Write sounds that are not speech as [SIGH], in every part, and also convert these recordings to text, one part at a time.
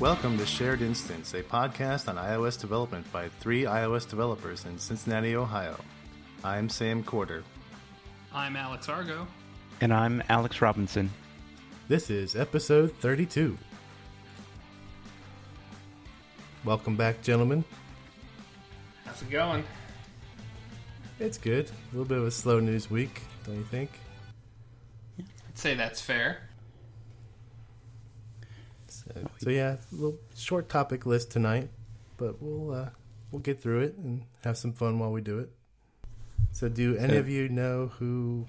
Welcome to Shared Instance, a podcast on iOS development by three iOS developers in Cincinnati, Ohio. I'm Sam Corder. I'm Alex Argo. And I'm Alex Robinson. This is episode 32. Welcome back, gentlemen. How's it going? It's good. A little bit of a slow news week, don't you think? I'd say that's fair. So, so yeah, a little short topic list tonight, but we'll uh, we'll get through it and have some fun while we do it. So, do any of you know who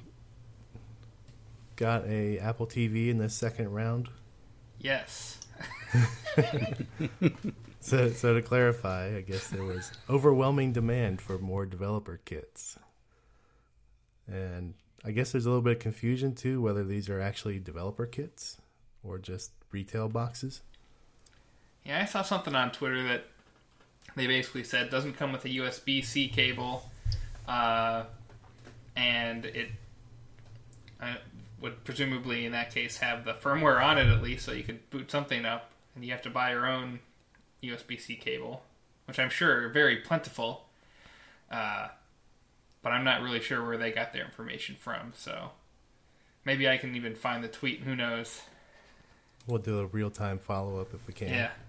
got a Apple TV in the second round? Yes. [LAUGHS] So, so to clarify, I guess there was overwhelming demand for more developer kits, and I guess there's a little bit of confusion too whether these are actually developer kits or just retail boxes. Yeah, I saw something on Twitter that they basically said doesn't come with a USB C cable, uh, and it uh, would presumably in that case have the firmware on it at least, so you could boot something up, and you have to buy your own USB C cable, which I'm sure are very plentiful. Uh, but I'm not really sure where they got their information from, so maybe I can even find the tweet. Who knows? We'll do a real time follow up if we can. Yeah. [LAUGHS]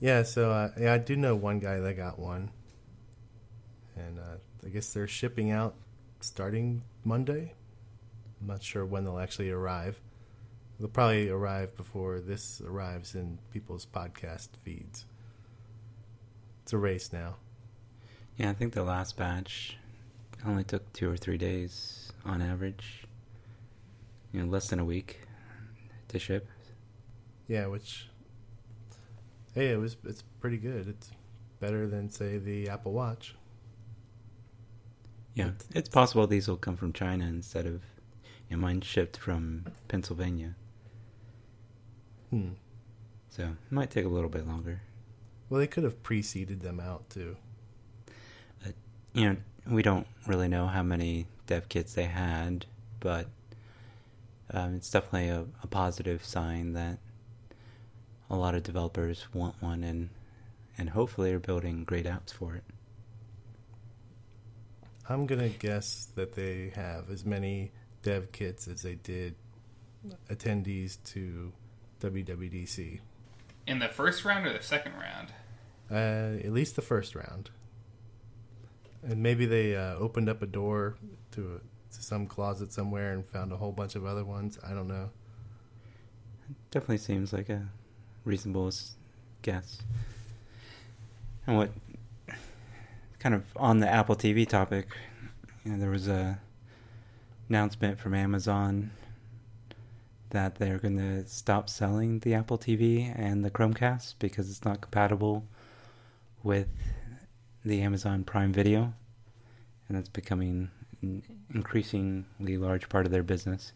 Yeah, so uh, yeah, I do know one guy that got one, and uh, I guess they're shipping out starting Monday. I'm not sure when they'll actually arrive. They'll probably arrive before this arrives in people's podcast feeds. It's a race now. Yeah, I think the last batch only took two or three days on average. You know, less than a week to ship. Yeah, which hey, it was it's pretty good. It's better than say the Apple Watch. Yeah, it's possible these will come from China instead of you know, mine shipped from Pennsylvania. Hmm. So it might take a little bit longer. Well, they could have preceded them out too. You know, we don't really know how many dev kits they had, but um, it's definitely a, a positive sign that a lot of developers want one and and hopefully are building great apps for it. I'm gonna guess that they have as many dev kits as they did attendees to WWDC. In the first round or the second round? Uh, at least the first round, and maybe they uh, opened up a door to, a, to some closet somewhere and found a whole bunch of other ones. I don't know. Definitely seems like a reasonable guess. And what kind of on the Apple TV topic, you know, there was a announcement from Amazon that they're going to stop selling the Apple TV and the Chromecast because it's not compatible with the Amazon Prime Video, and that's becoming increasingly large part of their business.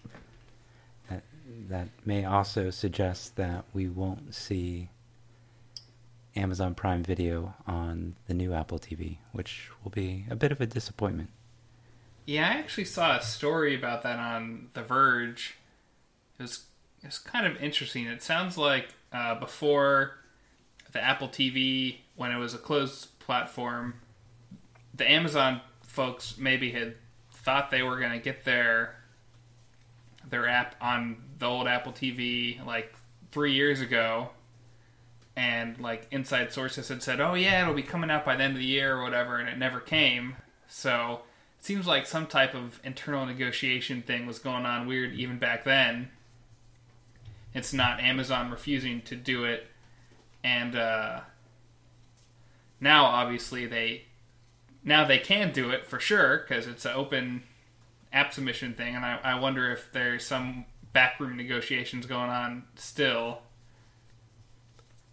That that may also suggest that we won't see Amazon Prime Video on the new Apple TV, which will be a bit of a disappointment. Yeah, I actually saw a story about that on The Verge. It was it was kind of interesting. It sounds like uh, before the Apple TV, when it was a closed platform, the Amazon folks maybe had thought they were going to get their their app on the old Apple TV like three years ago, and like inside sources had said, "Oh yeah, it'll be coming out by the end of the year or whatever," and it never came. So it seems like some type of internal negotiation thing was going on weird even back then. It's not Amazon refusing to do it, and uh, now obviously they now they can do it for sure because it's an open app submission thing, and I, I wonder if there's some backroom negotiations going on still,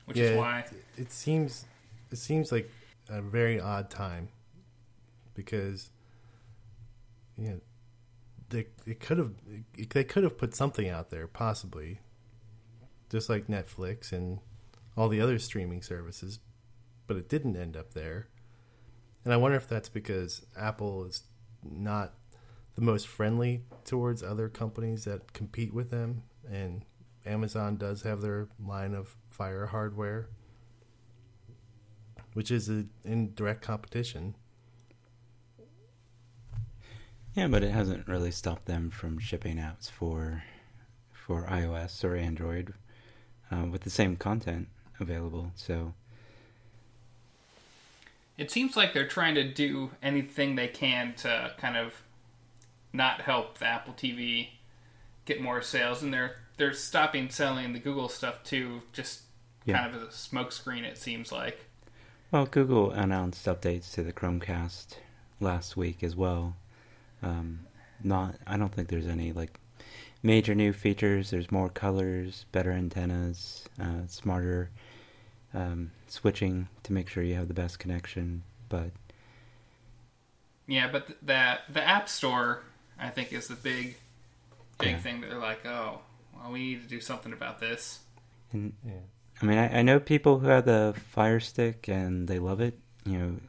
which yeah, is why. it, it seems it seems like a very odd time because you know they they could have they could have put something out there possibly. Just like Netflix and all the other streaming services but it didn't end up there and I wonder if that's because Apple is not the most friendly towards other companies that compete with them and Amazon does have their line of Fire hardware, which is a, in direct competition. Yeah, but it hasn't really stopped them from shipping apps for for iOS or Android uh, with the same content available. So It seems like they're trying to do anything they can to kind of not help the Apple TV get more sales, and they're they're stopping selling the Google stuff too, just Yeah. kind of as a smokescreen. It seems like. Well, Google announced updates to the Chromecast last week as well. Um, not, I don't think there's any like major new features. There's more colors, better antennas, uh, smarter um, switching to make sure you have the best connection. But Yeah, but th- that the App Store, I think, is the big, big Yeah. thing. That they're like, oh, well, we need to do something about this. and, Yeah. I mean, I, I know people who have the Fire Stick and they love it. You know,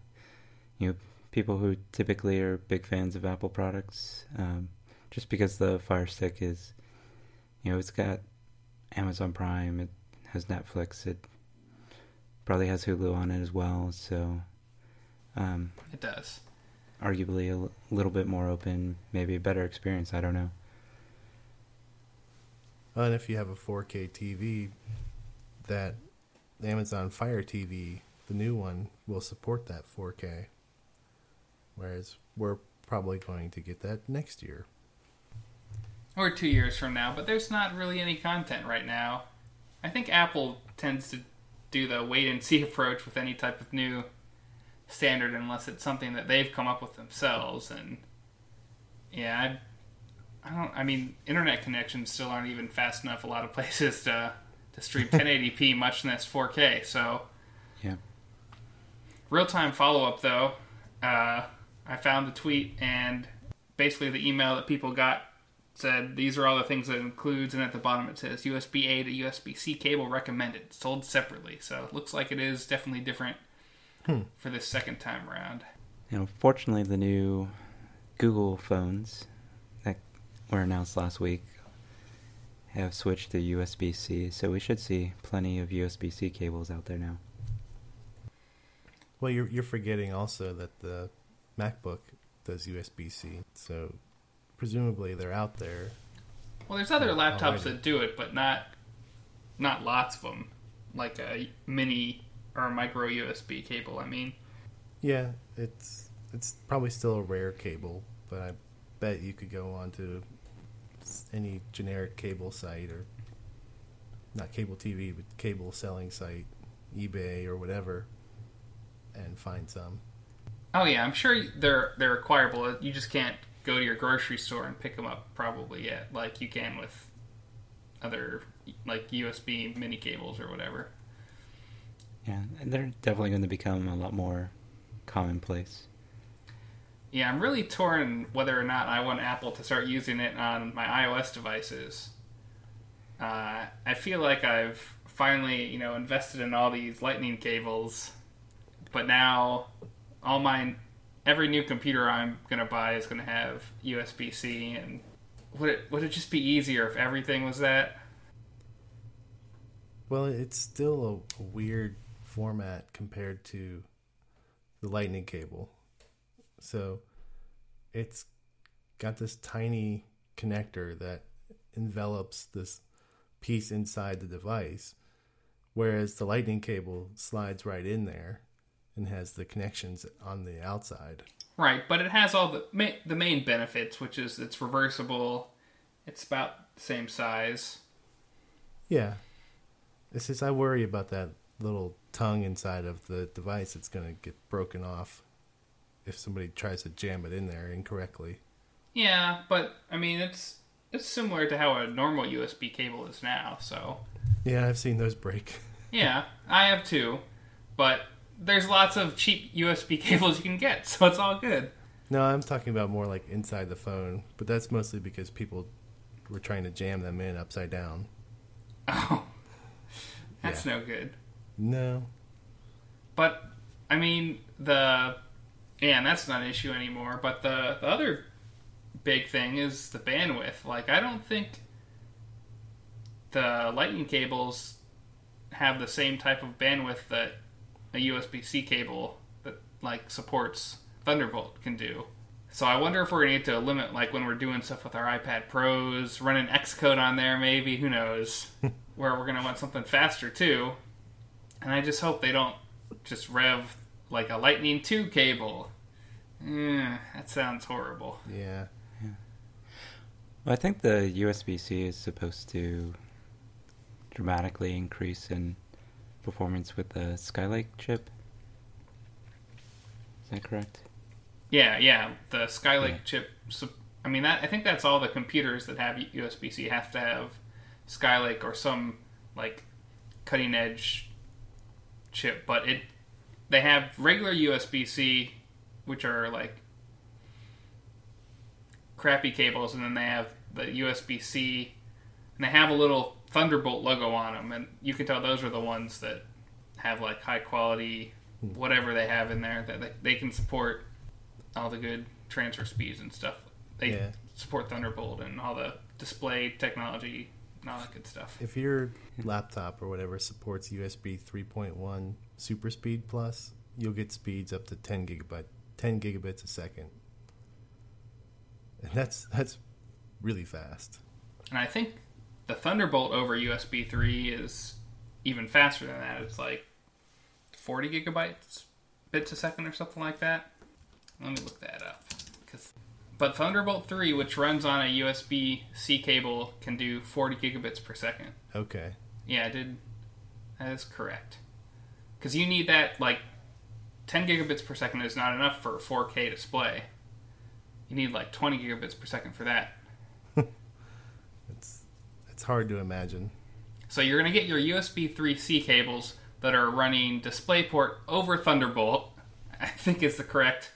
you know, people who typically are big fans of Apple products, um, just because the Fire Stick is, you know, it's got Amazon Prime, it has Netflix, it probably has Hulu on it as well. So, um, It does. arguably a l- little bit more open, maybe a better experience. I don't know. And if you have a 4K TV, that Amazon Fire TV, the new one, will support that 4K. Whereas we're probably going to get that next year. Or two years from now, but there's not really any content right now. I think Apple tends to do the wait and see [LAUGHS] approach with any type of new standard unless it's something that they've come up with themselves and yeah, I, I don't I mean internet connections still aren't even fast enough a lot of [LAUGHS] places to to stream [LAUGHS] 1080p much less 4K. So Yeah. Real time follow up though, uh, I found the tweet and basically the email that people got said these are all the things that it includes, and at the bottom it says USB A to USB C cable recommended, sold separately. So it looks like it is definitely different hmm. for this second time around. You know, fortunately, the new Google phones that were announced last week have switched to USB C, so we should see plenty of USB C cables out there now. Well, you're you're forgetting also that the MacBook does USB C, so presumably they're out there. Well, there's other laptops already. that do it, but not not lots of them, like a mini or a micro USB cable. I mean, Yeah, it's it's probably still a rare cable, but I bet you could go onto any generic cable site or not cable TV, but cable selling site, eBay or whatever, and find some. Oh yeah, I'm sure they're they're acquirable. You just can't go to your grocery store and pick them up probably yet, like you can with other like USB mini cables or whatever. Yeah, and they're definitely going to become a lot more commonplace. Yeah, I'm really torn whether or not I want Apple to start using it on my iOS devices. Uh, I feel like I've finally, you know, invested in all these Lightning cables, but now all my every new computer I'm gonna buy is gonna have USB C, and would it would it just be easier if everything was that? Well, it's still a, a weird format compared to the lightning cable. So it's got this tiny connector that envelops this piece inside the device, whereas the lightning cable slides right in there and has the connections on the outside. Right, but it has all the ma- the main benefits, which is it's reversible, it's about the same size. Yeah. It's just I worry about that little tongue inside of the device. It's going to get broken off if somebody tries to jam it in there incorrectly. Yeah, but I mean it's it's similar to how a normal USB cable is now. So Yeah, I've seen those break. [LAUGHS] yeah, I have too, but there's lots of cheap USB cables you can get, [LAUGHS] so it's all good. No, I'm talking about more like inside the phone, but that's mostly because people were trying to jam them in upside down. Oh, [LAUGHS] that's Yeah. no good. No. But I mean the yeah, and that's not an issue anymore. But the the other big thing is the bandwidth. Like I don't think the lightning cables have the same type of bandwidth that a USB-C cable that like supports Thunderbolt can do. So I wonder if we're gonna need to a limit like when we're doing stuff with our iPad Pros, running Xcode on there, maybe who knows, [LAUGHS] where we're gonna want something faster too. And I just hope they don't just rev like a Lightning 2 cable. Mm, that sounds horrible. Yeah. Well, I think the USB C is supposed to dramatically increase in performance with the Skylake chip. Is that correct? Yeah, yeah. The Skylake Yeah. chip. So, I mean, that I think that's all the computers that have USB C have to have Skylake or some like cutting edge chip. But it they have regular USB C, which are like crappy cables, and then they have the USB C, and they have a little Thunderbolt logo on them, and you can tell those are the ones that have like high quality hmm. whatever they have in there that they, they can support all the good transfer speeds and stuff. They Yeah. support Thunderbolt and all the display technology and all that good stuff. If your laptop or whatever supports USB 3.1 Super Speed Plus, you'll get speeds up to 10 gigabyte, 10 gigabits a second, and that's that's really fast. And I think the Thunderbolt over USB 3 is even faster than that. It's like 40 gigabytes bits a second or something like that. Let me look that up. but Thunderbolt 3, which runs on a USB C cable, can do 40 gigabits per second. Okay. Yeah, I did. That is correct. Because you need that, like, 10 gigabits per second is not enough for a 4K display. You need, like, 20 gigabits per second for that. [LAUGHS] It's it's hard to imagine. So you're going to get your USB 3C cables that are running DisplayPort over Thunderbolt. [LAUGHS] I think is the correct,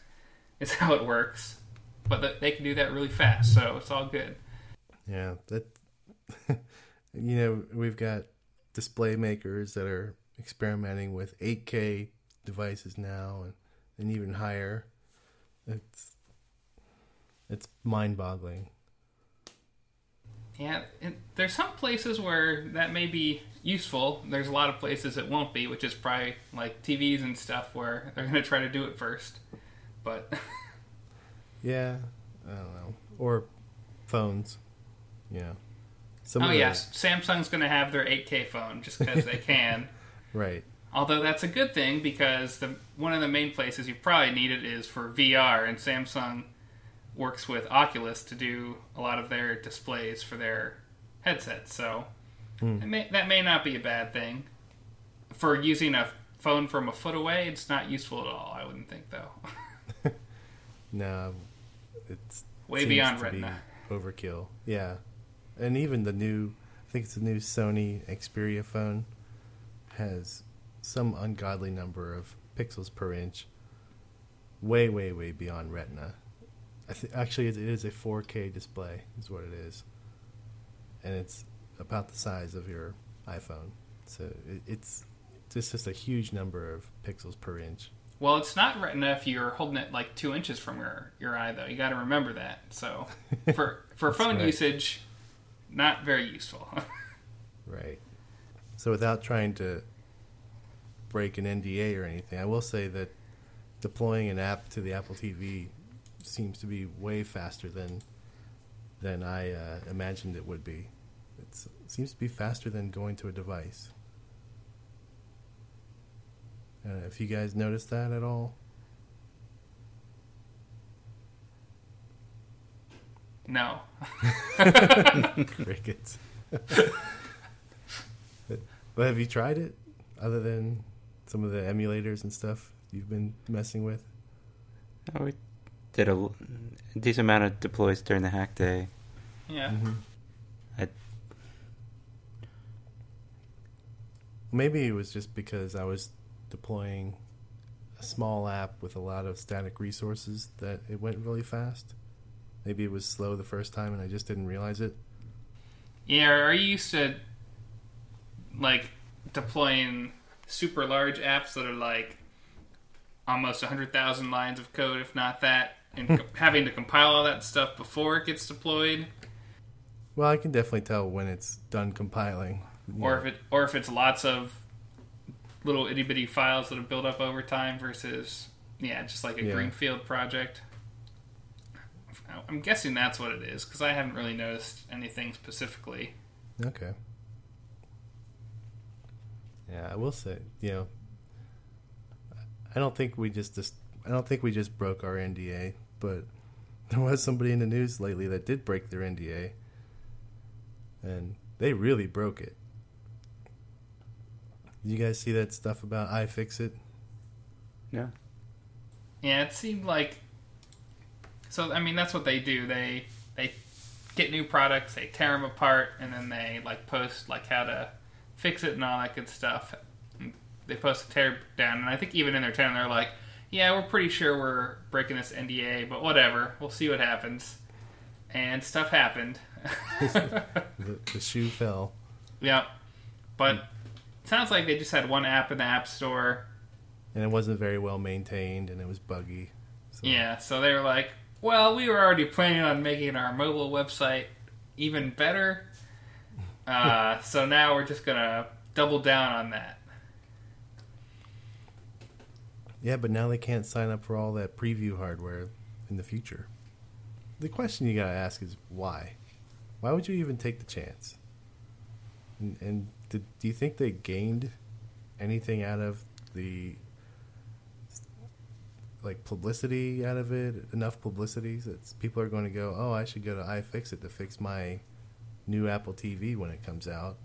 is how it works. But th- they can do that really fast, so it's all good. Yeah, that [LAUGHS] you know, we've got display makers that are experimenting with 8K devices now and, and even higher. It's it's mind-boggling. Yeah, there's some places where that may be useful. There's a lot of places it won't be, which is probably like TVs and stuff where they're going to try to do it first. But [LAUGHS] Yeah, I don't know. Or phones. Yeah. Some oh yes, Samsung's going to have their 8K phone just because they [LAUGHS] can. Right. Although that's a good thing because the one of the main places you probably need it is for VR, and Samsung works with Oculus to do a lot of their displays for their headsets. So hmm. it may, that may not be a bad thing for using a phone from a foot away. It's not useful at all. I wouldn't think though. [LAUGHS] No, it's Way beyond to be Retina. overkill. Yeah, and even the new, I think it's the new Sony Xperia phone, has some ungodly number of pixels per inch. Way, way, way beyond Retina. I th- actually, it is a 4K display, is what it is, and it's about the size of your iPhone. So it, it's it's just a huge number of pixels per inch. Well, it's not Retina if you're holding it like two inches from your your eye, though. You got to remember that. So [LAUGHS] for for phone right. usage, not very useful. [LAUGHS] Right. So without trying to break an NDA or anything, I will say that deploying an app to the Apple TV seems to be way faster than than I uh, imagined it would be. It's, it seems to be faster than going to a device. Uh, if you guys noticed that at all, no. [LAUGHS] [LAUGHS] crickets. [LAUGHS] but have you tried it, other than some of the emulators and stuff you've been messing with? Oh, we did a decent amount of deploys during the hack day. Yeah. Mm-hmm. I, Maybe it was just because I was deploying a small app with a lot of static resources that it went really fast. Maybe it was slow the first time and I just didn't realize it. Yeah, are you used to like deploying super large apps that are like almost 100,000 lines of code, if not that, and co- [LAUGHS] having to compile all that stuff before it gets deployed? Well, I can definitely tell when it's done compiling. or if it or if it's lots of little itty bitty files that have built up over time versus yeah, just like a Yeah. greenfield project. I'm guessing that's what it is because I haven't really noticed anything specifically. Okay. Yeah, I will say, you know, I don't think we just, just I don't think we just broke our NDA, but [LAUGHS] there was somebody in the news lately that did break their NDA, and they really broke it. Did you guys see that stuff about iFixit? Yeah. Yeah, it seemed like. So I mean, that's what they do. They they get new products, they tear them apart, and then they like post like how to fix it and all that good stuff. They post a tear down, and I think even in their tear, they're like, "Yeah, we're pretty sure we're breaking this NDA, but whatever. We'll see what happens." And stuff happened. [LAUGHS] The, the shoe fell. yeah, but it sounds like they just had one app in the app store. and it wasn't very well maintained, and it was buggy. So, Yeah, so they were like, well, we were already planning on making our mobile website even better. [LAUGHS] Uh, so now we're just going to double down on that. Yeah, but now they can't sign up for all that preview hardware in the future. The question you gotta ask is why? Why would you even take the chance? And, and did, do you think they gained anything out of the like publicity out of it? Enough publicity that people are going to go, oh, I should go to iFixit to fix my new Apple TV when it comes out.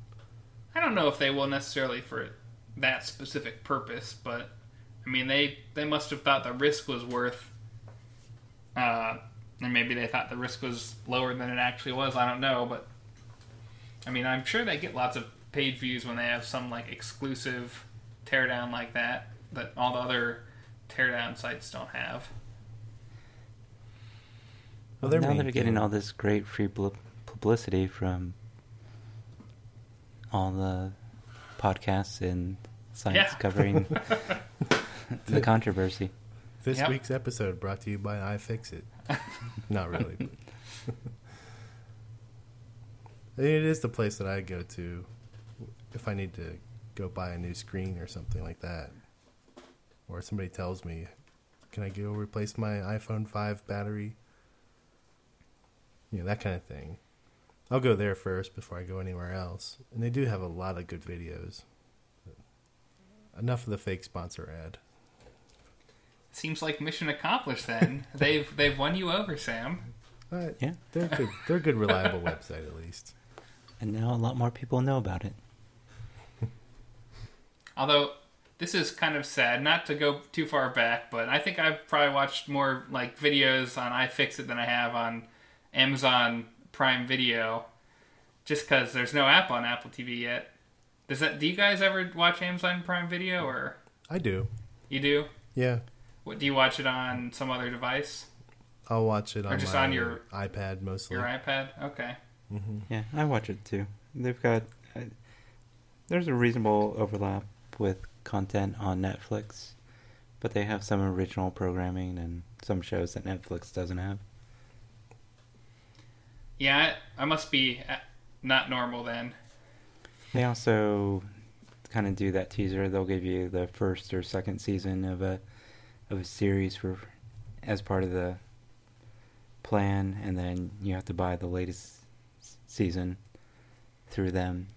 I don't know if they will necessarily for that specific purpose, but I mean, they, they must have thought the risk was worth. Uh, and maybe they thought the risk was lower than it actually was. I don't know, but I mean, I'm sure they get lots of page views when they have some like exclusive teardown like that that all the other teardown sites don't have. Well, they're now they're getting all this great free publicity from all the podcasts and sites Yeah. covering [LAUGHS] the controversy. This Yep. week's episode brought to you by iFixit. [LAUGHS] Not really. but- I [LAUGHS] mean, it is the place that I go to if I need to go buy a new screen or something like that. Or somebody tells me, can I go replace my iPhone 5 battery? You know, that kind of thing. I'll go there first before I go anywhere else. And they do have a lot of good videos. Enough of the fake sponsor ad. Seems like mission accomplished. Then [LAUGHS] they've they've won you over, Sam. Uh, Yeah. They're good. They're a good, reliable website at least. And now a lot more people know about it. Although this is kind of sad, not to go too far back, but I think I've probably watched more like videos on iFixit than I have on Amazon Prime Video, just because there's no app on Apple TV yet. Does that? Do you guys ever watch Amazon Prime Video, or I do. you do? Yeah, What do you watch it on some other device? I'll watch it on Or just my on your- iPad mostly. Your iPad? Okay. Yeah, I watch it too. They've got uh, there's a reasonable overlap with content on Netflix, but they have some original programming and some shows that Netflix doesn't have. Yeah, I, I must be uh, not normal then. They also kind of do that teaser. They'll give you the first or second season of a of a series for as part of the plan, and then you have to buy the latest season through them.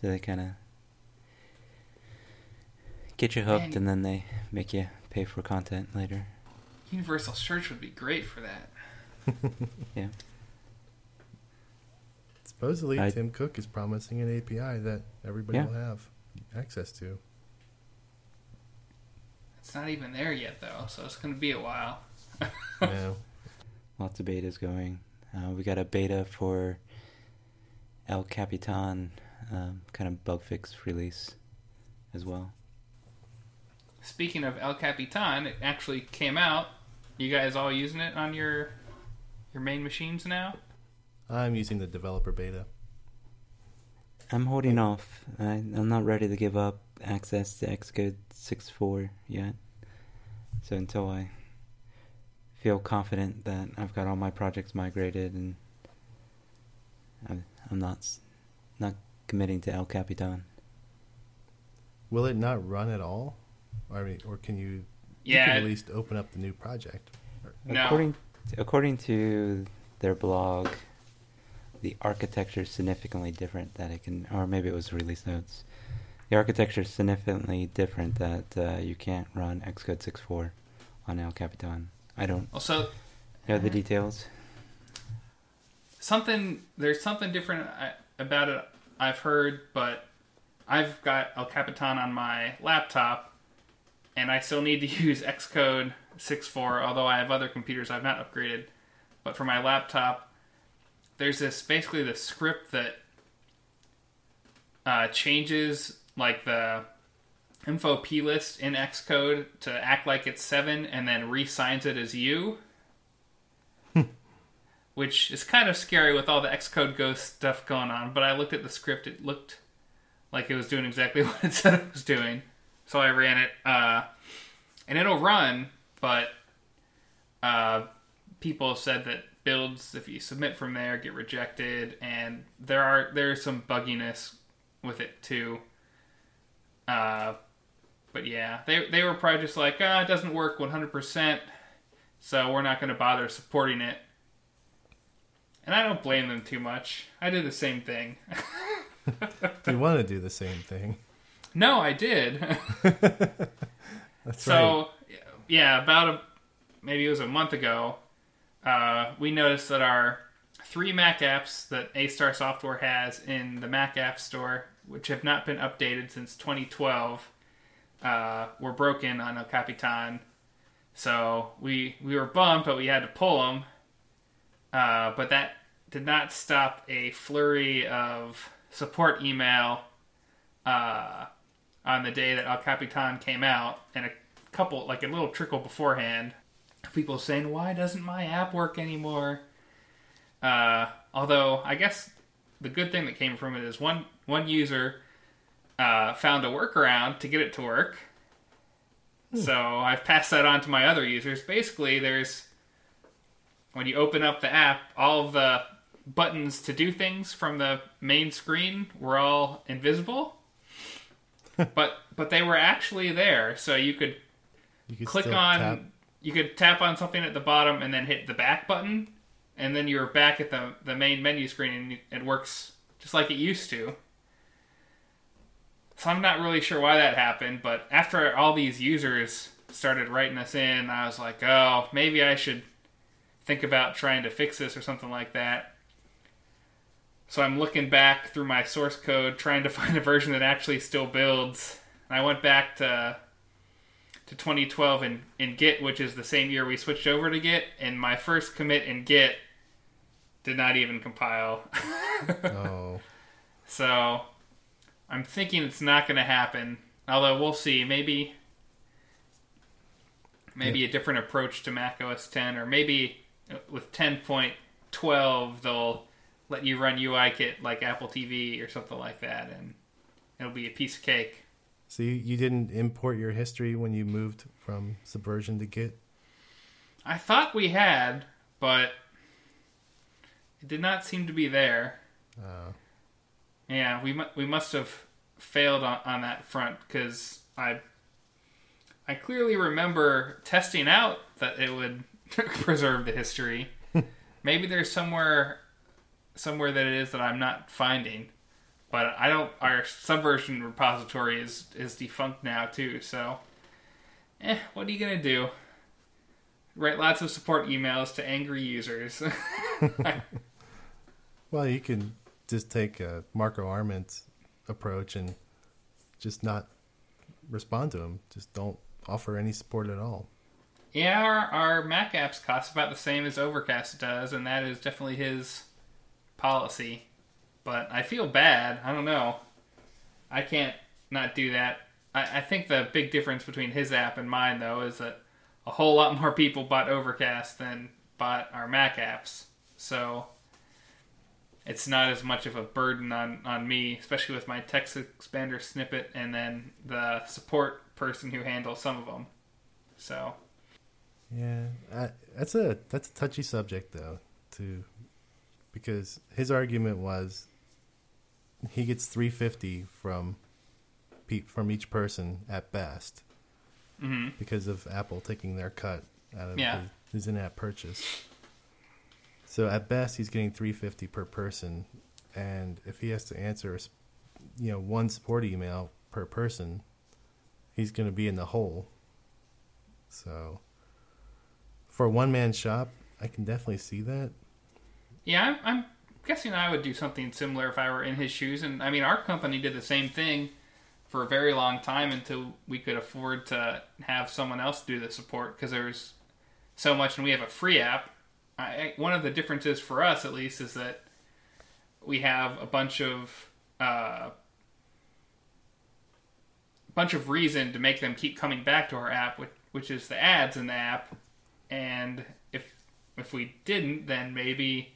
So they kind of get you hooked, Man. and then they make you pay for content later. Universal Search would be great for that. [LAUGHS] Yeah. Supposedly, I- Tim Cook is promising an API that everybody Yeah. will have access to. It's not even there yet, though, so it's going to be a while. [LAUGHS] yeah. Lots of betas going. Uh, we got a beta for El Capitan, um, kind of bug fix release as well. Speaking of El Capitan, it actually came out. You guys all using it on your your main machines now? I'm using the developer beta. I'm holding off. I, I'm not ready to give up access to Xcode 6.4 yet. So until I feel confident that I've got all my projects migrated and I, I'm not not committing to El Capitan. Will it not run at all? I mean, or can you? You Yeah, can at least open up the new project. No. According according to their blog, the architecture is significantly different that it can, or maybe it was release notes. The architecture is significantly different that uh, you can't run Xcode 6.4 on El Capitan. I don't also know the details. something there's something different about it I've heard, but I've got El Capitan on my laptop, and I still need to [LAUGHS] use Xcode 6.4. Although I have other computers I've not upgraded, but for my laptop, there's this basically the script that uh, changes like the info p list in Xcode to act like it's seven, and then re-signs it as you which is kind of scary with all the Xcode Ghost stuff going on. But I looked at the script; it looked like it was doing exactly [LAUGHS] what it said it was doing. So I ran it, uh, and it'll run. But uh, people said that builds, if you submit from there, get rejected, and there are there's some bugginess with it too. Uh, but yeah, they they were probably just like, ah, it doesn't work 100%, so we're not going to bother supporting it. And I don't blame them too much. I did the same thing. do [LAUGHS] You want to do the same thing. no, I did. [LAUGHS] That's so, yeah, about a maybe it was a month ago, uh, we noticed that our three Mac apps that A Star Software has in the Mac App Store, which have not been updated since 2012, uh, were broken on El Capitan. So we we were bummed, but we had to pull them. Uh, but that did not stop a flurry of support email uh, on the day that El Capitan came out, and a couple, like a little trickle beforehand, people saying, "Why doesn't my app work anymore?" Uh, although I guess the good thing that came from it is one one user uh, found a workaround to get it to work. So I've passed that on to my other users. Basically, there's when you open up the app, all of the buttons to do things from the main screen were all invisible. [LAUGHS] but but they were actually there, so you could You could click on tap- you could tap on something at the bottom and then hit the back button and then you're back at the the main menu screen and it works just like it used to so i'm not really sure why that happened but after all these users started writing us in i was like oh maybe i should think about trying to fix this or something like that. So i'm looking back through my source code trying to [LAUGHS] find a version that actually still builds. And i went back to to 2012 in, in Git, which is the same year we switched over to Git, and my first commit in Git did not even compile. [LAUGHS] Oh, so I'm thinking it's not going to happen. Although we'll see. Maybe maybe a different approach to Mac OS 10, or maybe uh, with 10.12 they'll let you run UIKit like Apple TV or something like that, and it'll be a piece of cake. so you, you didn't import your history when you moved from Subversion to Git? I thought we had, but it did not seem to be there. Uh, Yeah, we mu- we must have failed on, on that front because I I clearly remember testing out that it would [LAUGHS] preserve the history. [LAUGHS] Maybe there's somewhere somewhere that it is that I'm not finding, but I don't. Our subversion repository is is defunct now too. So, eh, what are you gonna do? Write lots of support emails to angry users. [LAUGHS] well, you can just take a Marco Arment approach and just not respond to him. Just don't offer any support at all. Yeah, our, our Mac apps cost about the same as Overcast does, and that is definitely his policy. But I feel bad. I don't know. I can't not do that. I, I think the big difference between his app and mine, though, is that a whole lot [LAUGHS] more people bought Overcast than bought our Mac apps. So it's not as much of a burden on, on me, especially with my TextExpander snippet and then the support person who handles some of them. So. Yeah, I, that's a that's a touchy subject though. To because his argument was he gets 350 from pe- from each person at best hmm because of Apple taking their cut out of Yeah. his, his in-app purchase. So at best, he's getting 350 per person, and if he has to answer, you know, one support email per person, he's going to be in the hole. So for a one-man shop, I can definitely see that. Yeah, I'm, I'm guessing I would do something similar if I were in his shoes. And I mean, our company did the same thing for a very long time until we could afford to have someone else do the support because there was so much, and we have a free app. I, I- one of the differences for us, at least, is that we have a bunch of uh, bunch of reason to make them keep coming back to our app, which, which is the ads in the app. And if if we didn't, then maybe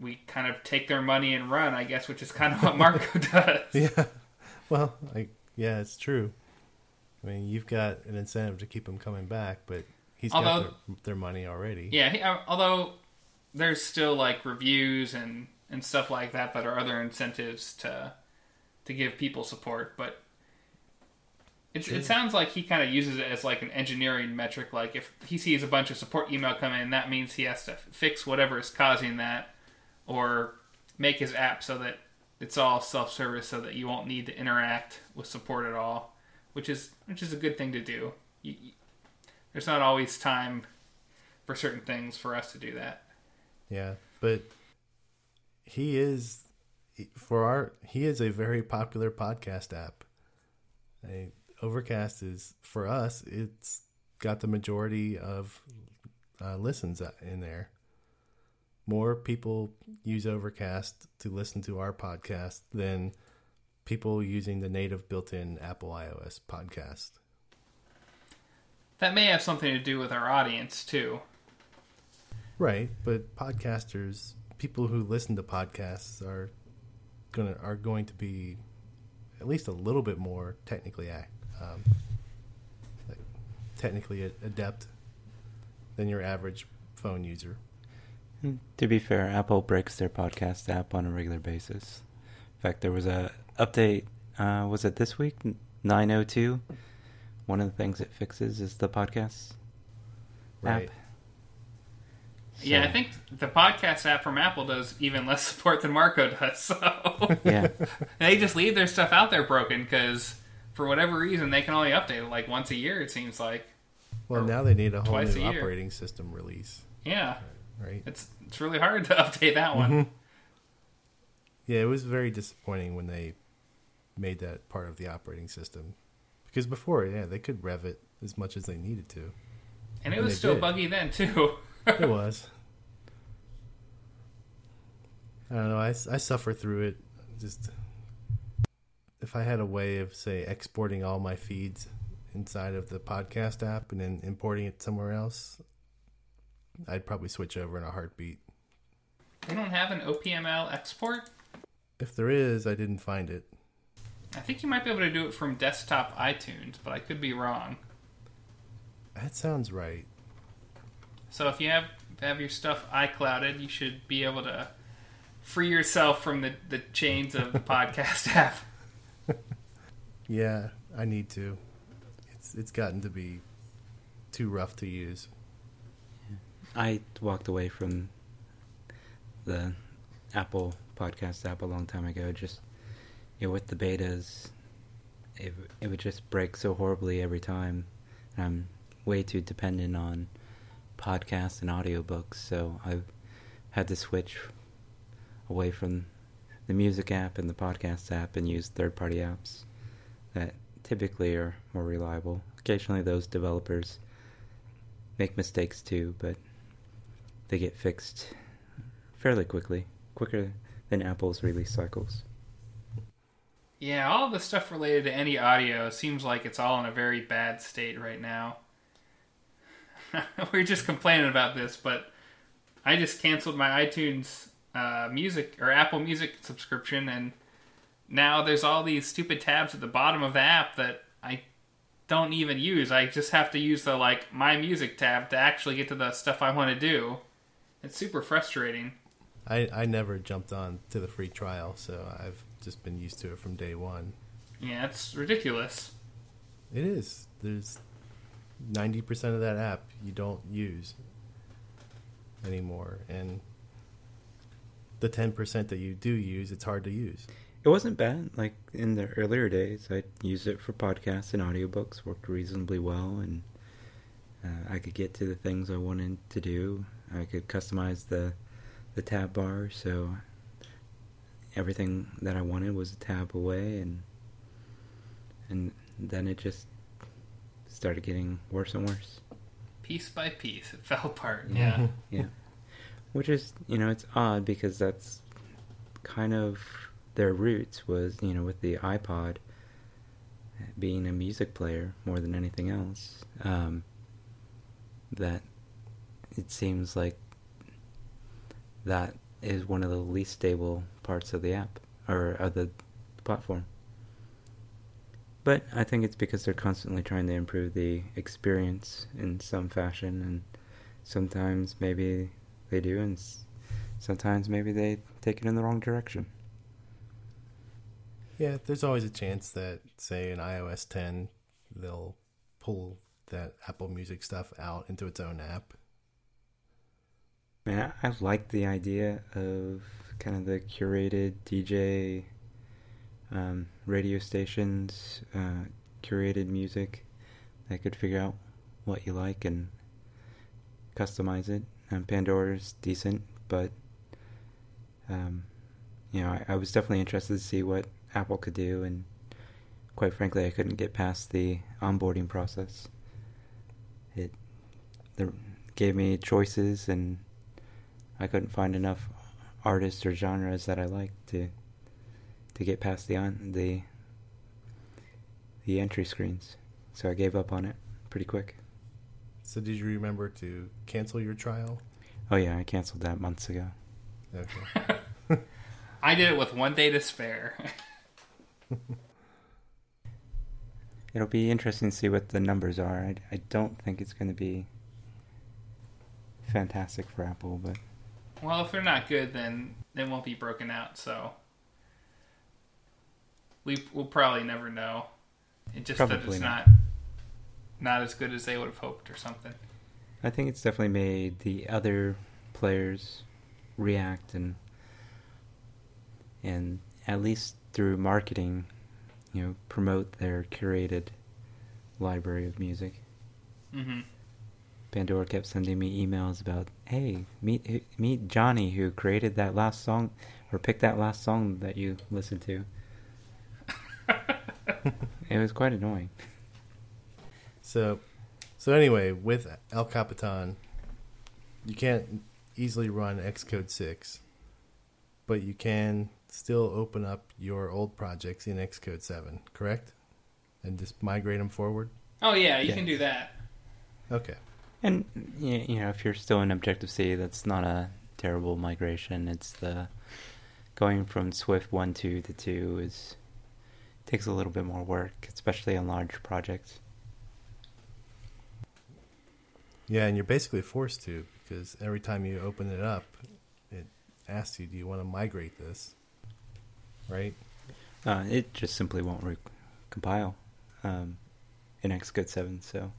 we kind of take their money and run, I guess, which is kind of what [LAUGHS] Marco does. Yeah. Well, like yeah, it's true. I mean, you've got an incentive to keep them coming back, but he's Although- got their, their money already. Yeah, he, uh, although there's still like reviews and and stuff like that that are other incentives to to give people support, but it, Sure. it sounds like he kind of uses it as like an engineering metric. Like if he sees a bunch of support email come in, that means he has to fix whatever is causing that, or make his app so that it's all self-service, so that you won't need to interact with support at all, which is which is a good thing to do. You- there's not always time for certain things for us to do that. Yeah, but he is for our he is a very popular podcast app. I, Overcast is for us. It's got the majority of uh, listens in there. More people use Overcast to listen to our podcast than people using the native built-in Apple iOS podcast. That may have something to do with our audience too. Right, but podcasters, people who listen to podcasts are gonna are going to be at least a little bit more technically um, like technically adept than your average phone user. Mm, To be fair, Apple breaks their podcast app on a regular basis. In fact, there was a update. Uh, was it this week? Nine oh two. One of the things it fixes is the podcast Right. app. Yeah, I think the podcast app from Apple does even less [LAUGHS] support than Marco does. So Yeah, [LAUGHS] they just leave their stuff out there broken because for whatever reason they can only update it like once a year. It seems like. Well, now they need a whole new a year. operating system release, Yeah, right? it's it's really hard [LAUGHS] to update that one. Mhm. Yeah, it was very disappointing when they made that part of the operating system because before, yeah, they could rev it as much as they needed to. And it And was still did. buggy then too. it [LAUGHS] was. I don't know. I, I suffer through it. Just if I had a way of say exporting all my feeds inside of the podcast app and then importing it somewhere else, I'd probably switch over in a heartbeat. They don't have an OPML export. If there is, I didn't find it. I think you might be able to do it from desktop iTunes, but I could be wrong. That sounds right. So if you have have your stuff iClouded, you should be able to free yourself from the, the chains of the [LAUGHS] podcast app. Yeah, I need to. It's it's gotten to be too rough to use. I walked away from the Apple podcast app a long time ago. Just know, with the betas, it it would just break so horribly every time. And I'm way too dependent on podcasts and audiobooks, so I've had to switch away from the music app and the podcast app and use third-party apps that typically are more reliable. Occasionally, those developers make mistakes too, but they get fixed fairly quickly, quicker than Apple's release cycles. Yeah, all the stuff related to any audio seems like it's all in a very bad state right now. [LAUGHS] we are just complaining about this, but I just canceled my iTunes uh, music or Apple Music subscription, and now there's all these stupid tabs at the bottom of the app that I don't even use. I just have to use the like My Music tab to actually get to the stuff I want to do. It's super frustrating. I I never jumped on to the free trial, so I've just been used to it from day one. Yeah, it's ridiculous. It is. There's ninety percent of that app you don't use anymore, and the ten percent that you do use, it's hard to use. It wasn't bad. Like in the earlier days, I used it for podcasts and audiobooks. Worked reasonably well, and uh, I could get to the things I wanted to do. I could customize the the tab bar, so everything that I wanted was a tab away, and and then it just started getting worse and worse. Piece by piece, it [LAUGHS] fell apart. Yeah. Yeah. Which is, you know, it's odd because that's kind of their roots was, you know, with the iPod being a music player more than anything else. Um, that it seems like that is one of the least stable parts of the app or of the platform. But I think it's because they're constantly trying to improve the experience in some fashion, and sometimes maybe they do, and sometimes maybe they take it in the wrong direction. Yeah, there's always a chance that, say, in iOS 10, they'll pull that Apple Music stuff out into its own app. I mean, I, I like the idea of kind of the curated DJ um, radio stations, uh, curated music that could figure out what you like and customize it. Um, Pandora's decent, but um, you know, I, I was definitely interested to see what Apple could do, and quite frankly, I couldn't get past the onboarding process. It the, gave me choices, and I couldn't find enough artists or genres that I liked to to get past the on the the entry screens. So I gave up on it pretty quick. So, did you remember to cancel your trial? Oh yeah, I canceled that months ago. Okay. [LAUGHS] I did it with one day to spare. [LAUGHS] It'll be interesting to see what the numbers are. I, I don't think it's going to be fantastic for Apple, but well, if they're not good, then they won't be broken out. So we will probably never know. It just that it's not. not not as good as they would have hoped, or something. I think it's definitely made the other players react and and at least through marketing, you know, promote their curated library of music. hmm Pandora kept sending me emails about, "Hey, meet meet Johnny who created that last song or picked that last song that you listened to." it was quite annoying. So, so anyway, with El Capitan, you can't easily run Xcode 6, but you can still open up your old projects in Xcode 7, correct? And just migrate them forward? Oh yeah, you Yeah. can do that. Okay. And you know, if you're still in Objective C, that's not a terrible migration. It's the going from Swift one two to two is takes a little bit more work, especially on large projects. Yeah, and you're basically forced to because every time you open it up, it asks you, do you want to migrate this? Right? Uh, it just simply won't re- compile um, in Xcode seven. So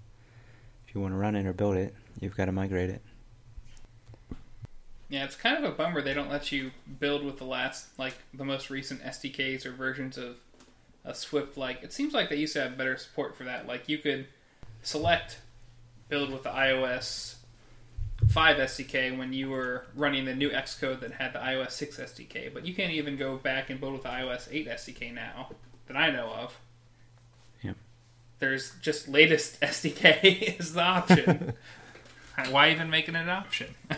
you want to run it or build it, you've got to migrate it. Yeah, it's kind of a bummer they don't let you build with the last, like the most recent SDKs or versions of a Swift. Like it seems like they used to have better support for that. Like you could select build with the iOS 5 SDK when you were running the new Xcode that had the iOS 6 SDK, but you can't even go back and build with the iOS 8 SDK now that I know of. Yep. There's just latest [LAUGHS] SDK is the option. [LAUGHS] Why even make it an option? [LAUGHS]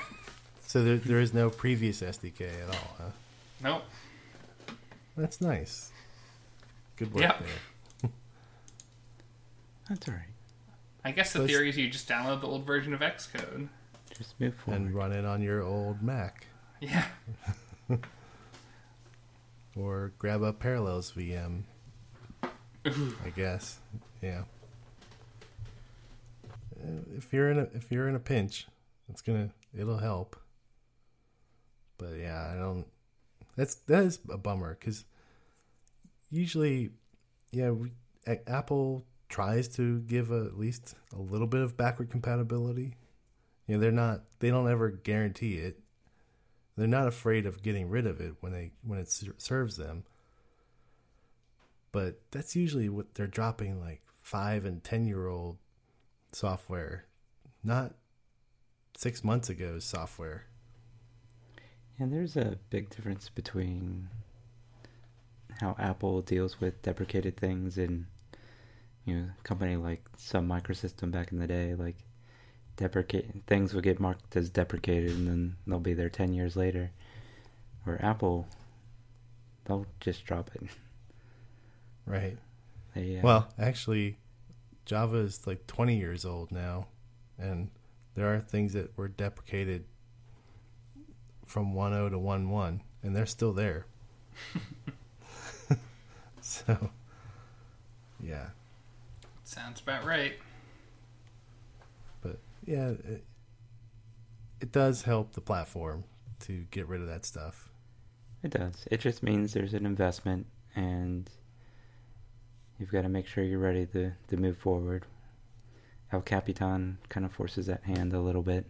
So there, there is no previous SDK at all, huh? nope. That's nice. Good work Yep. there. That's all right. I guess the Those- theory is you just download the old version of Xcode. Just move forward. And run it on your old Mac. Yeah. Or grab a Parallels VM. I guess. Yeah. Uh, If you're in a if you're in a pinch, it's gonna it'll help. But yeah, I don't. That's that is a bummer because usually, yeah, we, Apple tries to give a, at least a little bit of backward compatibility. You know, they're not. They don't ever guarantee it. They're not afraid of getting rid of it when they when it ser- serves them. But that's usually what they're dropping, like five and ten year old software, not six months ago software. And there's a big difference between how Apple deals with deprecated things and you know, a company like Sun Microsystem back in the day, like deprecate things will get marked as deprecated and then they'll be there ten years later. Where Apple they'll just drop it. Right. They, uh, Well, actually, Java is like 20 years old now, and there are things that were deprecated from 1.0 to 1.1, and they're still there. [LAUGHS] so, yeah. Sounds about right. But, yeah, it, it does help the platform to get rid of that stuff. It does. It just means there's an investment and you've got to make sure you're ready to, to move forward. El Capitan kind of forces that hand a little bit.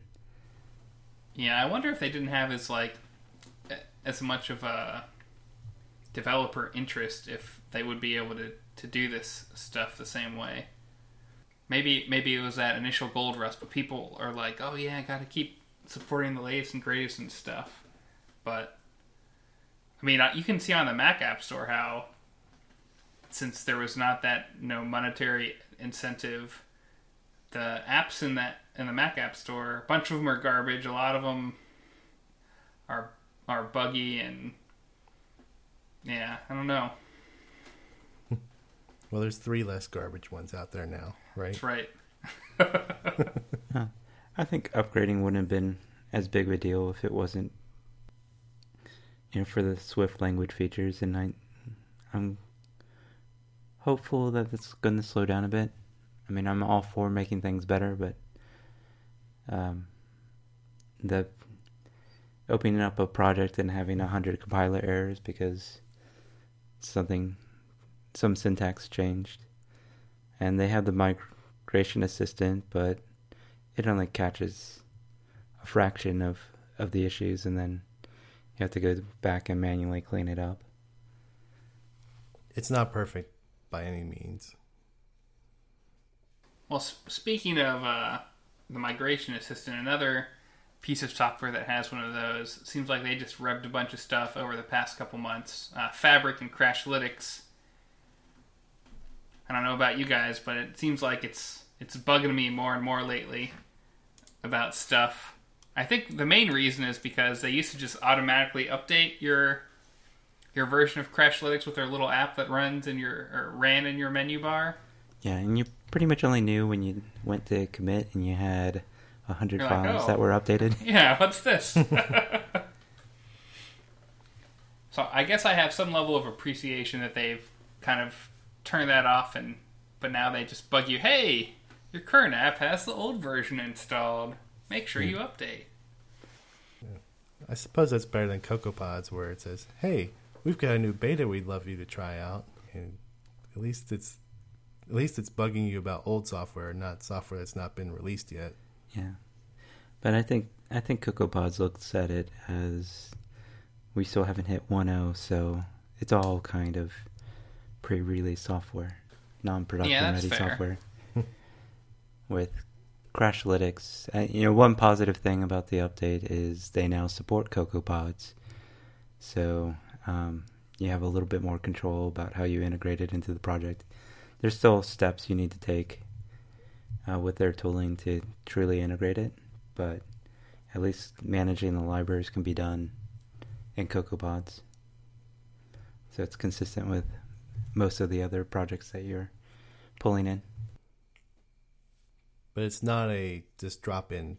Yeah, I wonder if they didn't have as like as much of a developer interest if they would be able to, to do this stuff the same way. Maybe maybe it was that initial gold rush, but people are like, "Oh yeah, I got to keep supporting the latest and greatest and stuff." But I mean, you can see on the Mac App Store how since there was not that no monetary incentive, the apps in that in the Mac App Store, a bunch of them are garbage. A lot of them are are buggy and yeah, I don't know. [LAUGHS] Well, there's three less garbage ones out there now, right? That's right. [LAUGHS] I think upgrading wouldn't have been as big of a deal if it wasn't, you know, for the Swift language features. And I, I'm hopeful that it's going to slow down a bit. I mean, I'm all for making things better, but um, the opening up a project and having a hundred compiler errors because something, some syntax changed, and they have the migration assistant, but it only catches a fraction of of the issues, and then you have to go back and manually clean it up. It's not perfect by any means. Well, speaking of uh, the migration assistant, another piece of software that has one of those seems like they just rubbed a bunch of stuff over the past couple months. Uh, Fabric and Crashlytics. I don't know about you guys, but it seems like it's it's bugging me more and more lately about stuff. I think the main reason is because they used to just automatically update your your version of Crashlytics with their little app that runs in your or ran in your menu bar. Yeah, and you pretty much only knew when you went to commit and you had a hundred like, files "Oh." that were updated. [LAUGHS] Yeah, what's this? [LAUGHS] so I guess I have some level of appreciation that they've kind of turned that off, and but now they just bug you. Hey, your current app has the old version installed. Make sure hmm. you update. I suppose that's better than CocoaPods, where it says, "Hey, we've got a new beta we'd love you to try out," and at least it's at least it's bugging you about old software, not software that's not been released yet. Yeah, but I think I think CocoaPods looks at it as we still haven't hit 1.0, so it's all kind of pre-release software, non-production Yeah, ready fair. software. [LAUGHS] With Crashlytics, uh, you know, one positive thing about the update is they now support CocoaPods, so um, you have a little bit more control about how you integrate it into the project. There's still steps you need to take uh, with their tooling to truly integrate it, but at least managing the libraries can be done in CocoaPods. So it's consistent with most of the other projects that you're pulling in. But it's not a just drop in,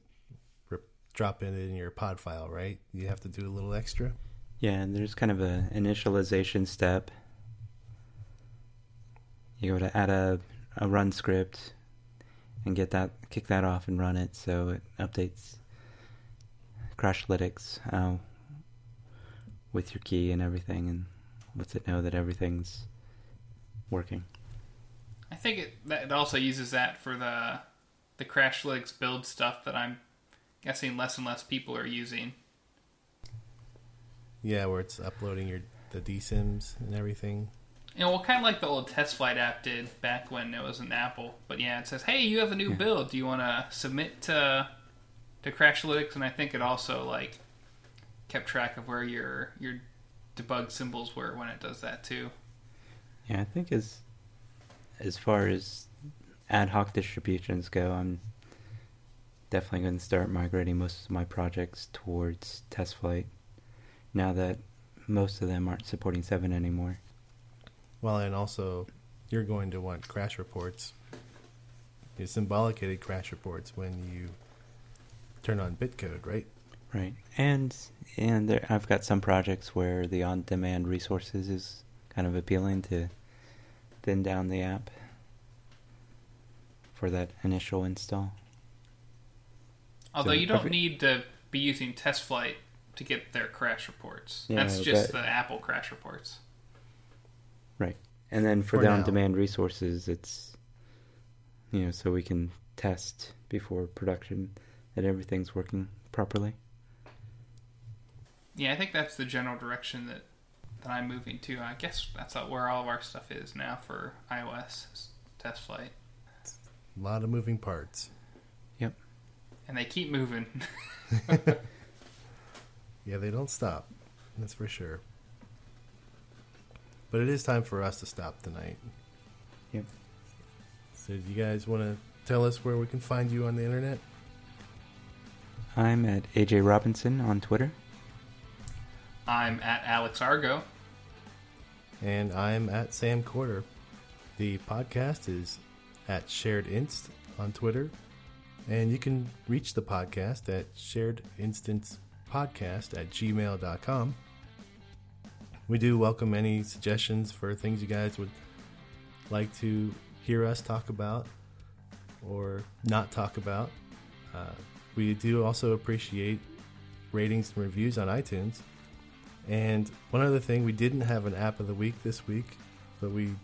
drop in in your pod file, right? You have to do a little extra. Yeah, and there's kind of a initialization step. You go to add a, a run script and get that kick that off and run it so it updates Crashlytics. Uh, with your key and everything, and lets it know that everything's working. I think it it also uses that for the the Crashlytics build stuff that I'm guessing less and less people are using. Yeah, where it's uploading your the dSYMs and everything. You know, well, kind of like the old TestFlight app did back when it was an Apple. But yeah, it says, "Hey, you have a new build. Do you want to submit to to Crashlytics?" And I think it also like kept track of where your your debug symbols were when it does that too. Yeah, I think as as far as ad hoc distributions go, I'm definitely going to start migrating most of my projects towards TestFlight now that most of them aren't supporting 7 anymore. Well, and also, you're going to want crash reports, your symbolicated crash reports when you turn on bitcode, right? Right. And and there, I've got some projects where the on-demand resources is kind of appealing to thin down the app for that initial install. Although So you don't every- need to be using TestFlight to get their crash reports. Yeah, That's just but- the Apple crash reports. Right. And then for, For the on-demand resources, it's you know so we can test before production that everything's working properly. Yeah, I think that's the general direction that that I'm moving to. I guess that's where all of our stuff is now for iOS TestFlight, A lot of moving parts. Yep. And they keep moving. [LAUGHS] [LAUGHS] Yeah, they don't stop. That's for sure. But it is time for us to stop tonight. Yep. So, do you guys want to tell us where we can find you on the internet? I'm at AJ Robinson on Twitter. I'm at Alex Argo. And I'm at Sam Quarter. The podcast is at Shared Inst on Twitter. And you can reach the podcast at Shared Instance Podcast at gmail.com. We do welcome any suggestions for things you guys would like to hear us talk about or not talk about. Uh, we do also appreciate ratings and reviews on iTunes. And one other thing, we didn't have an app of the week this week, but we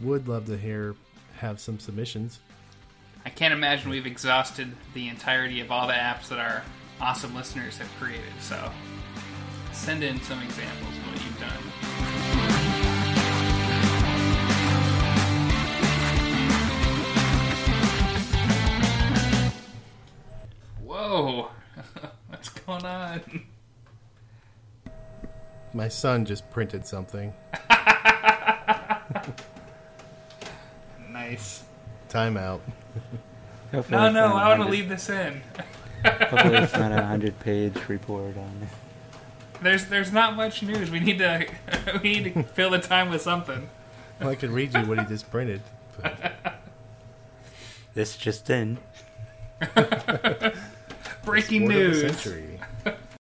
would love to hear have some submissions. I can't imagine we've exhausted the entirety of all the apps that our awesome listeners have created. So send in some examples of what you've done. Whoa, [LAUGHS] what's going on? My son just printed something. [LAUGHS] Nice. Timeout. Hopefully No, no, I want to leave this in. Hopefully, it's not a hundred-page report on it. There's there's not much news. We need to [LAUGHS] we need to fill the time with something. Well, I could read you what he just printed. But This just in. [LAUGHS] Breaking Sport of the news. century.